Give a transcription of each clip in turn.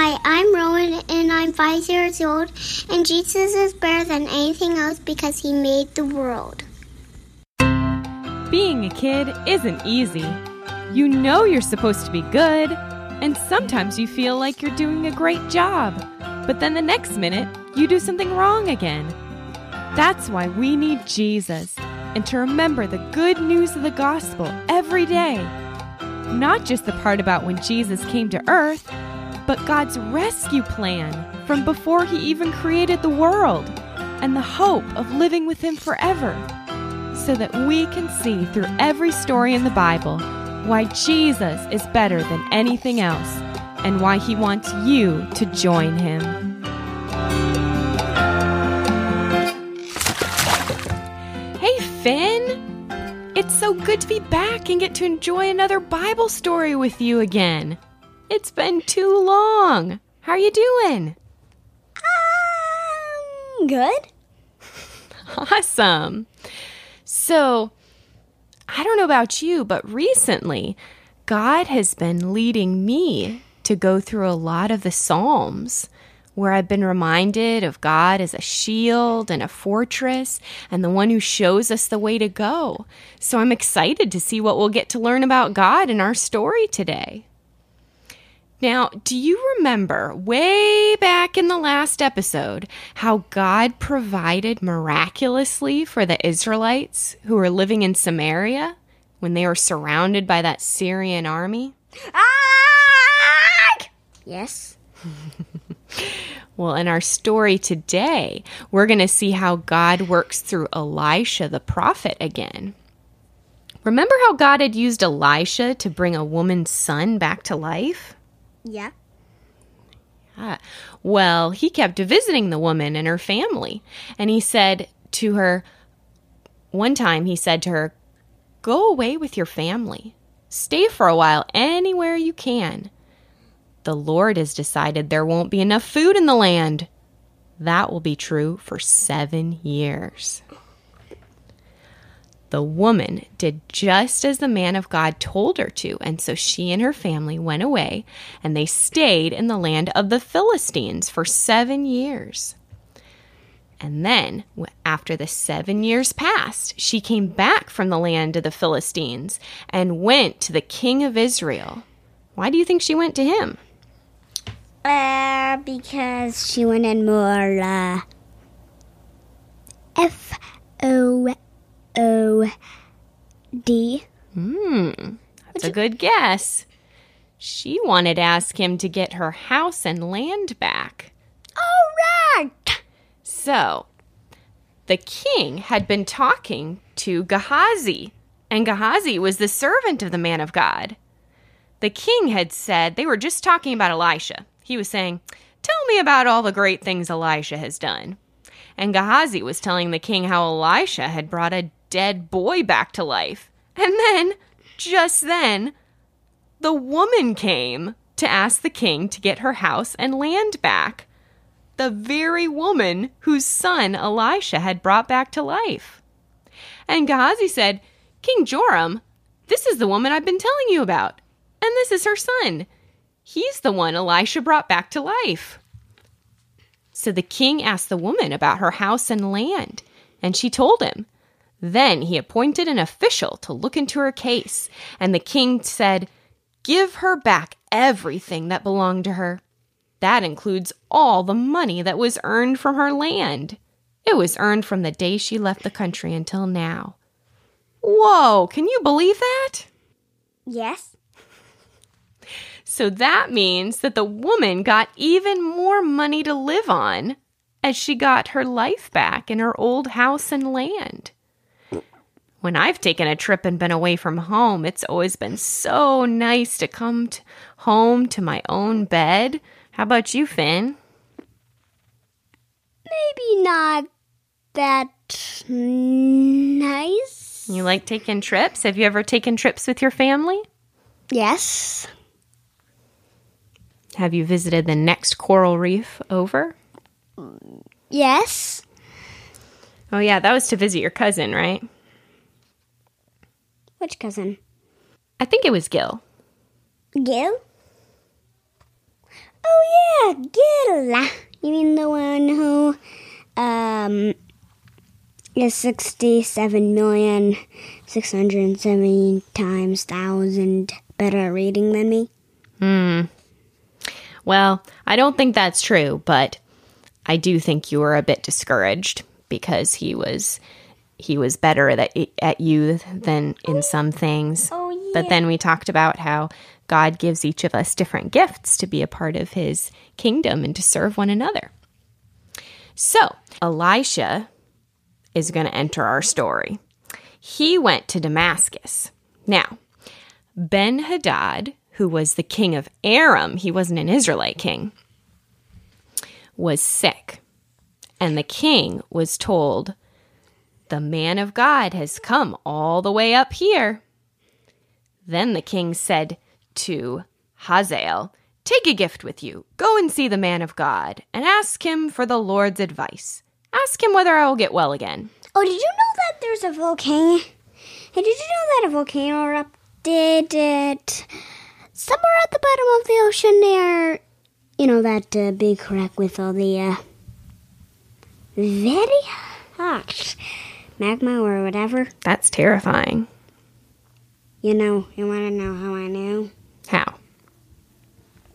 Hi, I'm Rowan and I'm five years old, and Jesus is better than anything else because he made the world. Being a kid isn't easy. You know you're supposed to be good, and sometimes you feel like you're doing a great job, but then the next minute you do something wrong again. That's why we need Jesus and to remember the good news of the gospel every day. Not just the part about when Jesus came to earth, but God's rescue plan from before he even created the world and the hope of living with him forever. So that we can see through every story in the Bible why Jesus is better than anything else and why he wants you to join him. Hey, Finn! It's so good to be back and get to enjoy another Bible story with you again. It's been too long. How are you doing? Um, good. Awesome. So, I don't know about you, but recently, God has been leading me to go through a lot of the Psalms where I've been reminded of God as a shield and a fortress and the one who shows us the way to go. So I'm excited to see what we'll get to learn about God in our story today. Now, do you remember way back in the last episode how God provided miraculously for the Israelites who were living in Samaria when they were surrounded by that Syrian army? Ah! Yes. Well, in our story today, we're going to see how God works through Elisha the prophet again. Remember how God had used Elisha to bring a woman's son back to life? Yeah. Ah, well, he kept visiting the woman and her family, and he said to her, one time he said to her, Go away with your family. Stay for a while anywhere you can. The Lord has decided there won't be enough food in the land. That will be true for seven years. The woman did just as the man of God told her to, and so she and her family went away and they stayed in the land of the Philistines for seven years. And then, after the seven years passed, she came back from the land of the Philistines and went to the king of Israel. Why do you think she went to him? Uh, because she wanted more, uh, F O O D. Hmm, that's a good guess. She wanted to ask him to get her house and land back. All right. So, the king had been talking to Gehazi, and Gehazi was the servant of the man of God. The king had said they were just talking about Elisha. He was saying, Tell me about all the great things Elisha has done. And Gehazi was telling the king how Elisha had brought a dead boy back to life. And then, just then, the woman came to ask the king to get her house and land back. The very woman whose son Elisha had brought back to life. And Gehazi said, King Joram, this is the woman I've been telling you about, and this is her son. He's the one Elisha brought back to life. So the king asked the woman about her house and land, and she told him. Then he appointed an official to look into her case, and the king said, Give her back everything that belonged to her. That includes all the money that was earned from her land. It was earned from the day she left the country until now. Whoa, can you believe that? Yes. So that means that the woman got even more money to live on as she got her life back in her old house and land. When I've taken a trip and been away from home, it's always been so nice to come t- home to my own bed. How about you, Finn? Maybe not that nice. You like taking trips? Have you ever taken trips with your family? Yes. Have you visited the next coral reef over? Yes. Oh, yeah, that was to visit your cousin, right? Which cousin? I think it was Gil. Gil? Oh Delilah. You mean the one who um is sixty-seven million six hundred and seventy times thousand better at reading than me? Hmm. Well, I don't think that's true, but I do think you were a bit discouraged because he was he was better at at you than in some things. Oh, yeah. But then we talked about how God gives each of us different gifts to be a part of his kingdom and to serve one another. So, Elisha is going to enter our story. He went to Damascus. Now, Ben Hadad, who was the king of Aram, he wasn't an Israelite king, was sick. And the king was told, The man of God has come all the way up here. Then the king said to Hazael, Take a gift with you. Go and see the man of God and ask him for the Lord's advice. Ask him whether I will get well again. Oh, did you know that there's a volcano? Hey, did you know that a volcano erupted somewhere at the bottom of the ocean there? You know, that uh, big wreck with all the uh, very hot magma or whatever. That's terrifying. You know, you want to know how I knew? How?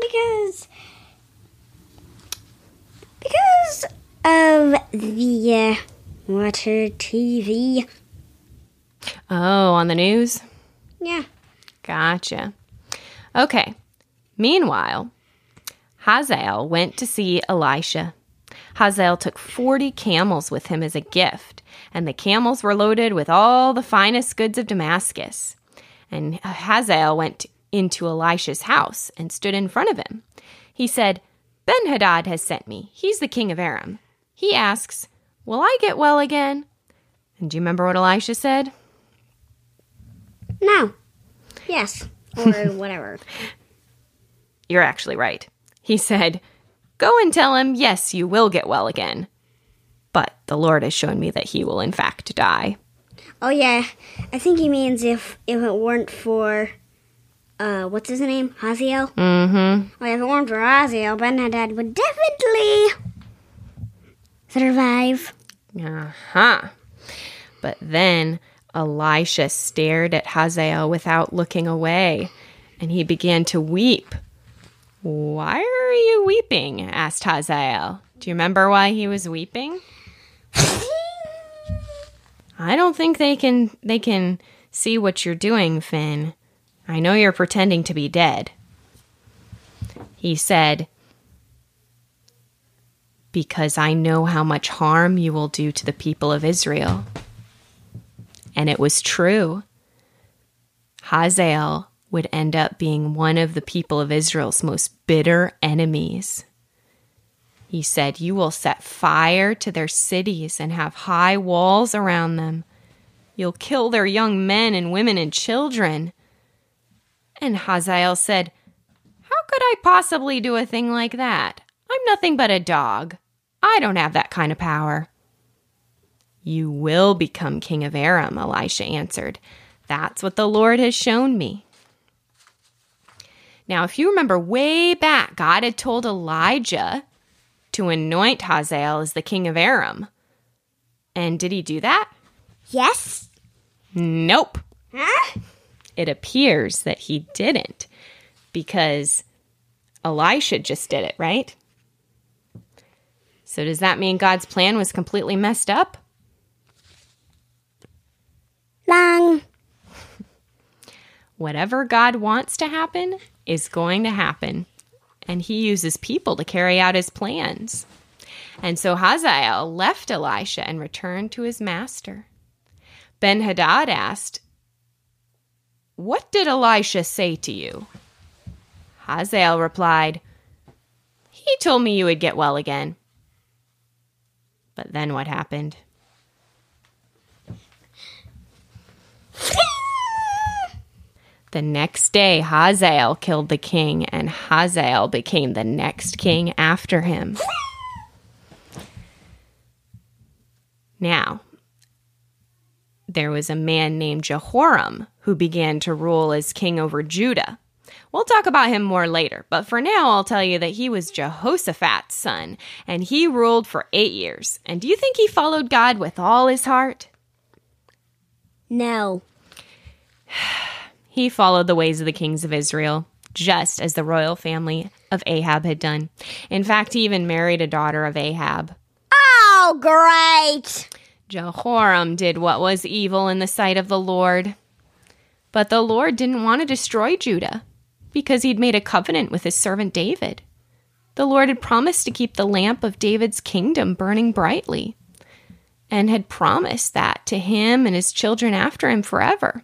Because. Because of the uh, water TV. Oh, on the news? Yeah. Gotcha. Okay. Meanwhile, Hazael went to see Elisha. Hazael took 40 camels with him as a gift, and the camels were loaded with all the finest goods of Damascus. And Hazael went into Elisha's house and stood in front of him. He said, Ben Hadad has sent me. He's the king of Aram. He asks, Will I get well again? And do you remember what Elisha said? No. Yes. Or whatever. You're actually right. He said, Go and tell him, yes, you will get well again. But the Lord has shown me that he will, in fact, die. Oh yeah, I think he means if if it weren't for uh what's his name? Haziel? Mm-hmm. Well, if it weren't for Haziel, Ben Hadad would definitely survive. Uh-huh. But then Elisha stared at Hazael without looking away, and he began to weep. Why are you weeping? asked Hazael. Do you remember why he was weeping? I don't think they can they can see what you're doing, Finn. I know you're pretending to be dead. He said, Because I know how much harm you will do to the people of Israel. And it was true. Hazael would end up being one of the people of Israel's most bitter enemies. He said, You will set fire to their cities and have high walls around them. You'll kill their young men and women and children. And Hazael said, How could I possibly do a thing like that? I'm nothing but a dog. I don't have that kind of power. You will become king of Aram, Elisha answered. That's what the Lord has shown me. Now, if you remember way back, God had told Elijah to anoint Hazael as the king of Aram. And did he do that? Yes. Nope. Huh? It appears that he didn't because Elisha just did it, right? So does that mean God's plan was completely messed up? Long. Whatever God wants to happen is going to happen, and he uses people to carry out his plans. And so Hazael left Elisha and returned to his master. Ben Hadad asked, What did Elisha say to you? Hazael replied, He told me you would get well again. But then what happened? The next day, Hazael killed the king, and Hazael became the next king after him. Now, there was a man named Jehoram who began to rule as king over Judah. We'll talk about him more later, but for now, I'll tell you that he was Jehoshaphat's son, and he ruled for eight years. And do you think he followed God with all his heart? No. He followed the ways of the kings of Israel, just as the royal family of Ahab had done. In fact, he even married a daughter of Ahab. Oh, great. Jehoram did what was evil in the sight of the Lord. But the Lord didn't want to destroy Judah because he'd made a covenant with his servant David. The Lord had promised to keep the lamp of David's kingdom burning brightly and had promised that to him and his children after him forever.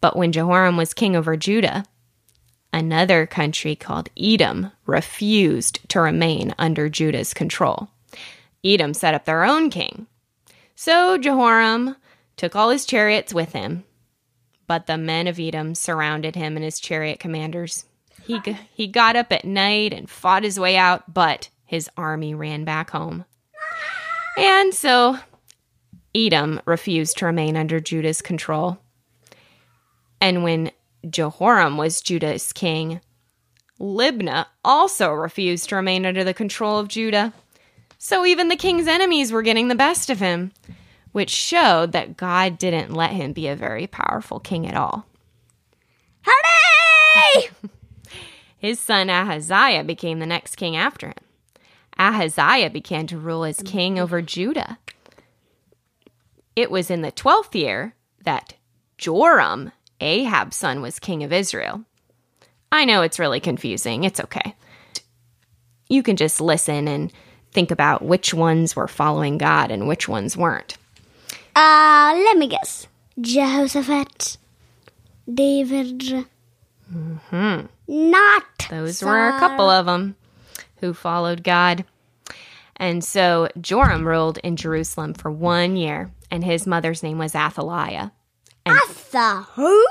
But when Jehoram was king over Judah, another country called Edom refused to remain under Judah's control. Edom set up their own king. So Jehoram took all his chariots with him. But the men of Edom surrounded him and his chariot commanders. He, he got up at night and fought his way out, but his army ran back home. And so Edom refused to remain under Judah's control. And when Jehoram was Judah's king, Libnah also refused to remain under the control of Judah. So even the king's enemies were getting the best of him, which showed that God didn't let him be a very powerful king at all. Hooray! His son Ahaziah became the next king after him. Ahaziah began to rule as king over Judah. It was in the 12th year that Joram, Ahab's son, was king of Israel. I know it's really confusing. It's okay. You can just listen and think about which ones were following God and which ones weren't. Uh, let me guess. Jehoshaphat. David. Hmm. Not. Those were a couple of them who followed God. And so Joram ruled in Jerusalem for one year, and his mother's name was Athaliah. Asa. Who?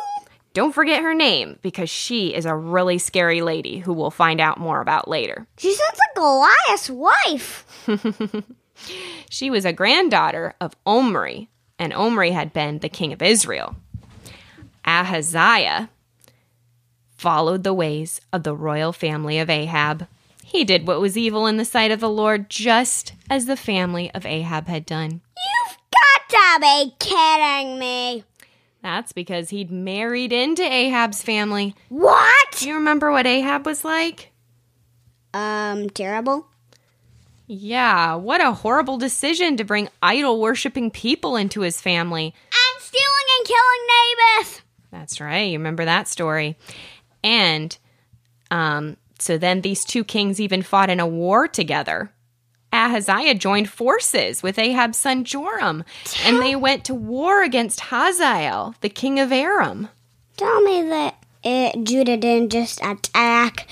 Don't forget her name because she is a really scary lady who we'll find out more about later. She sounds like Goliath's wife. She was a granddaughter of Omri, and Omri had been the king of Israel. Ahaziah followed the ways of the royal family of Ahab. He did what was evil in the sight of the Lord, just as the family of Ahab had done. You've got to be kidding me. That's because he'd married into Ahab's family. What? Do you remember what Ahab was like? Um, terrible. Yeah, what a horrible decision to bring idol worshipping people into his family. And stealing and killing Naboth. That's right. You remember that story. And um, so then these two kings even fought in a war together. Ahaziah joined forces with Ahab's son Joram, and they went to war against Hazael, the king of Aram. Tell me that it, Judah didn't just attack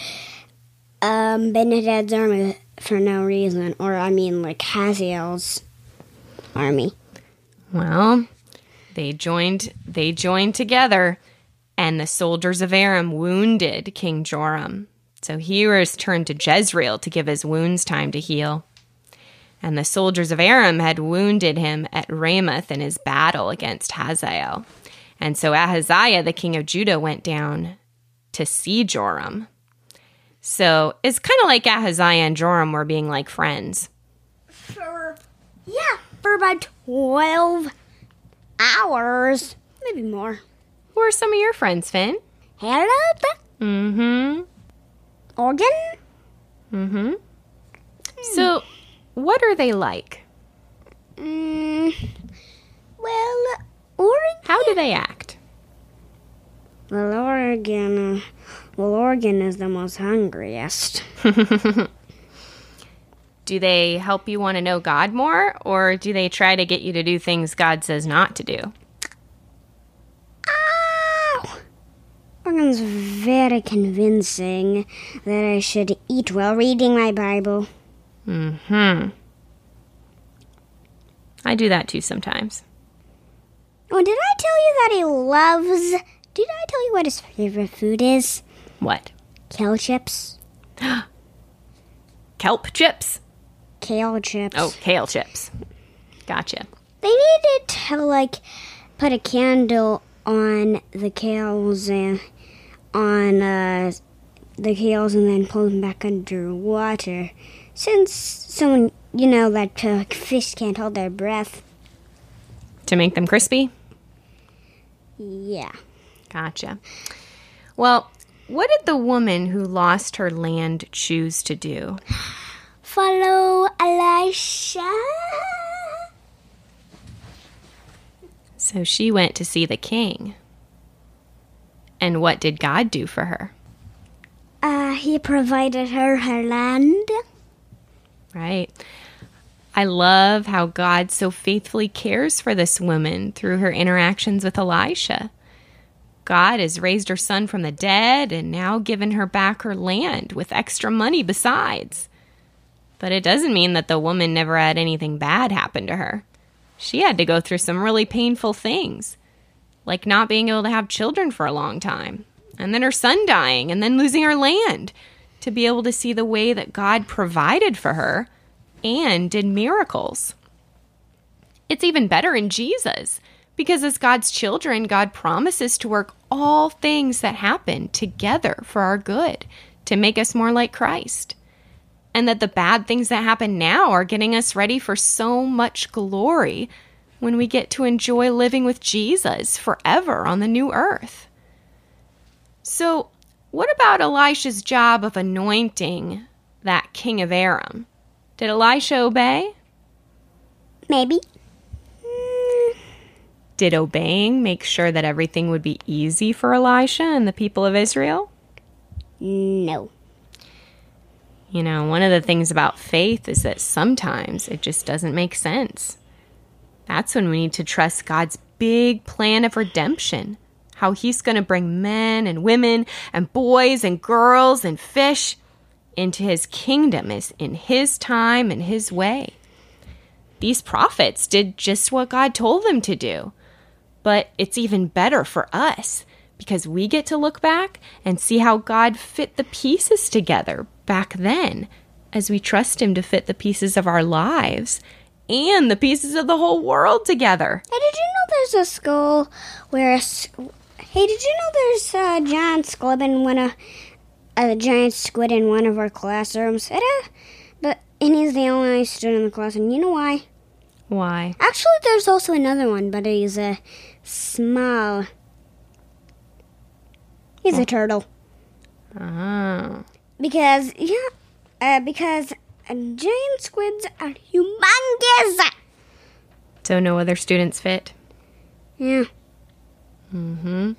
um, Ben-Hadad's army for no reason, or I mean, like Hazael's army. Well, they joined they joined together and the soldiers of Aram wounded King Joram. So he was turned to Jezreel to give his wounds time to heal. And the soldiers of Aram had wounded him at Ramoth in his battle against Hazael. And so Ahaziah, the king of Judah, went down to see Joram. So it's kind of like Ahaziah and Joram were being like friends. For yeah, for about twelve hours, maybe more. Who are some of your friends, Finn? Harold, Mm-hmm. Organ, Mm-hmm. So, what are they like? mm, well, Oregon. How do they act? Well, Oregon. Uh, well, Oregon is the most hungriest. Do they help you want to know God more, or do they try to get you to do things God says not to do? Oregon's very convincing that I should eat while reading my Bible. Hmm. I do that too sometimes. Oh, did I tell you that he loves? Did I tell you what his favorite food is? What? Kale chips. Kelp chips? Kale chips. Oh, kale chips. Gotcha. They needed to like put a candle on the kale's uh, on uh, the keels and then pull them back underwater. Since someone, you know, that uh, fish can't hold their breath. To make them crispy? Yeah. Gotcha. Well, what did the woman who lost her land choose to do? Follow Elisha. So she went to see the king. And what did God do for her? Uh, he provided her her land. Right. I love how God so faithfully cares for this woman through her interactions with Elisha. God has raised her son from the dead and now given her back her land with extra money besides. But it doesn't mean that the woman never had anything bad happen to her. She had to go through some really painful things, like not being able to have children for a long time, and then her son dying, and then losing her land, to be able to see the way that God provided for her and did miracles. It's even better in Jesus because as God's children, God promises to work all things that happen together for our good to make us more like Christ. And that the bad things that happen now are getting us ready for so much glory when we get to enjoy living with Jesus forever on the new earth. So, what about Elisha's job of anointing that king of Aram? Did Elisha obey? Maybe. Mm. Did obeying make sure that everything would be easy for Elisha and the people of Israel? No. You know, one of the things about faith is that sometimes it just doesn't make sense. That's when we need to trust God's big plan of redemption, how He's going to bring men and women and boys and girls and fish into His kingdom is in His time and His way. These prophets did just what God told them to do. But it's even better for us because we get to look back and see how God fit the pieces together back then as we trust Him to fit the pieces of our lives and the pieces of the whole world together. Hey, did you know there's a school where Hey, did you know there's a giant squid in one of. A giant squid in one of our classrooms? It, uh, but and he's the only student in the class, and you know why? Why? Actually, there's also another one, but he's a small. He's a turtle. Oh. Because yeah, uh, because uh, giant squids are humongous. So no other students fit? Yeah. Mm-hmm.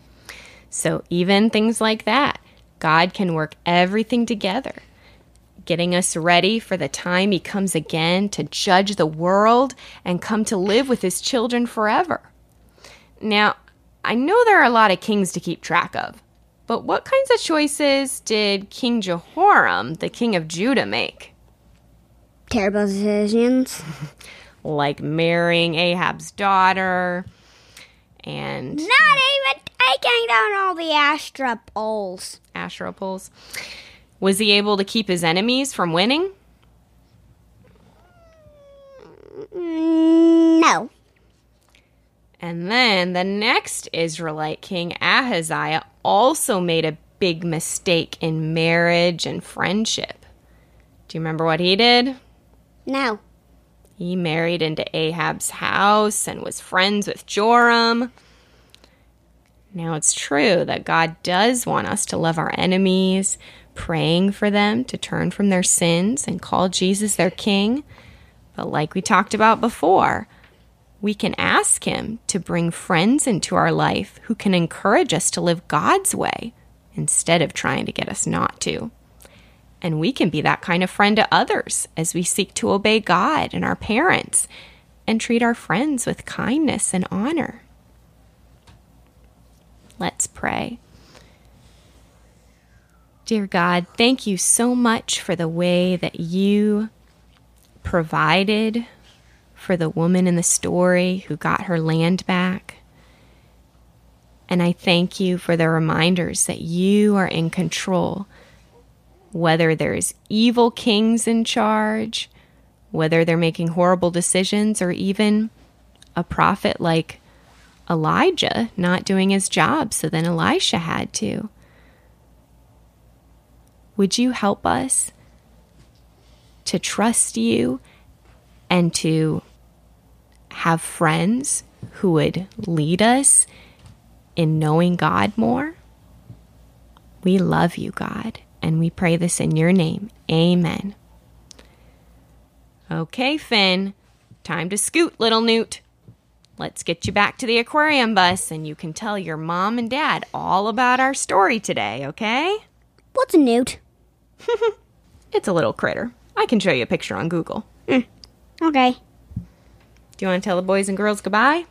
So even things like that, God can work everything together, getting us ready for the time He comes again to judge the world and come to live with His children forever. Now, I know there are a lot of kings to keep track of, but what kinds of choices did King Jehoram, the king of Judah, make? Terrible decisions. Like marrying Ahab's daughter and Not even taking down all the Asherah poles. Poles. Was he able to keep his enemies from winning? Mm, No. And then the next Israelite king, Ahaziah, also made a big mistake in marriage and friendship. Do you remember what he did? No. He married into Ahab's house and was friends with Joram. Now, it's true that God does want us to love our enemies, praying for them to turn from their sins and call Jesus their king. But, like we talked about before, we can ask Him to bring friends into our life who can encourage us to live God's way instead of trying to get us not to. And we can be that kind of friend to others as we seek to obey God and our parents and treat our friends with kindness and honor. Let's pray. Dear God, thank you so much for the way that you provided for the woman in the story who got her land back. And I thank you for the reminders that you are in control whether there's evil kings in charge, whether they're making horrible decisions, or even a prophet like Elijah not doing his job, so then Elisha had to. would you help us to trust you and to have friends who would lead us in knowing God more? We love you, God, and we pray this in your name. Amen. Okay, Finn, time to scoot, little newt. Let's get you back to the aquarium bus and you can tell your mom and dad all about our story today, okay? What's a newt? It's a little critter. I can show you a picture on Google. Mm. Okay. Do you want to tell the boys and girls goodbye?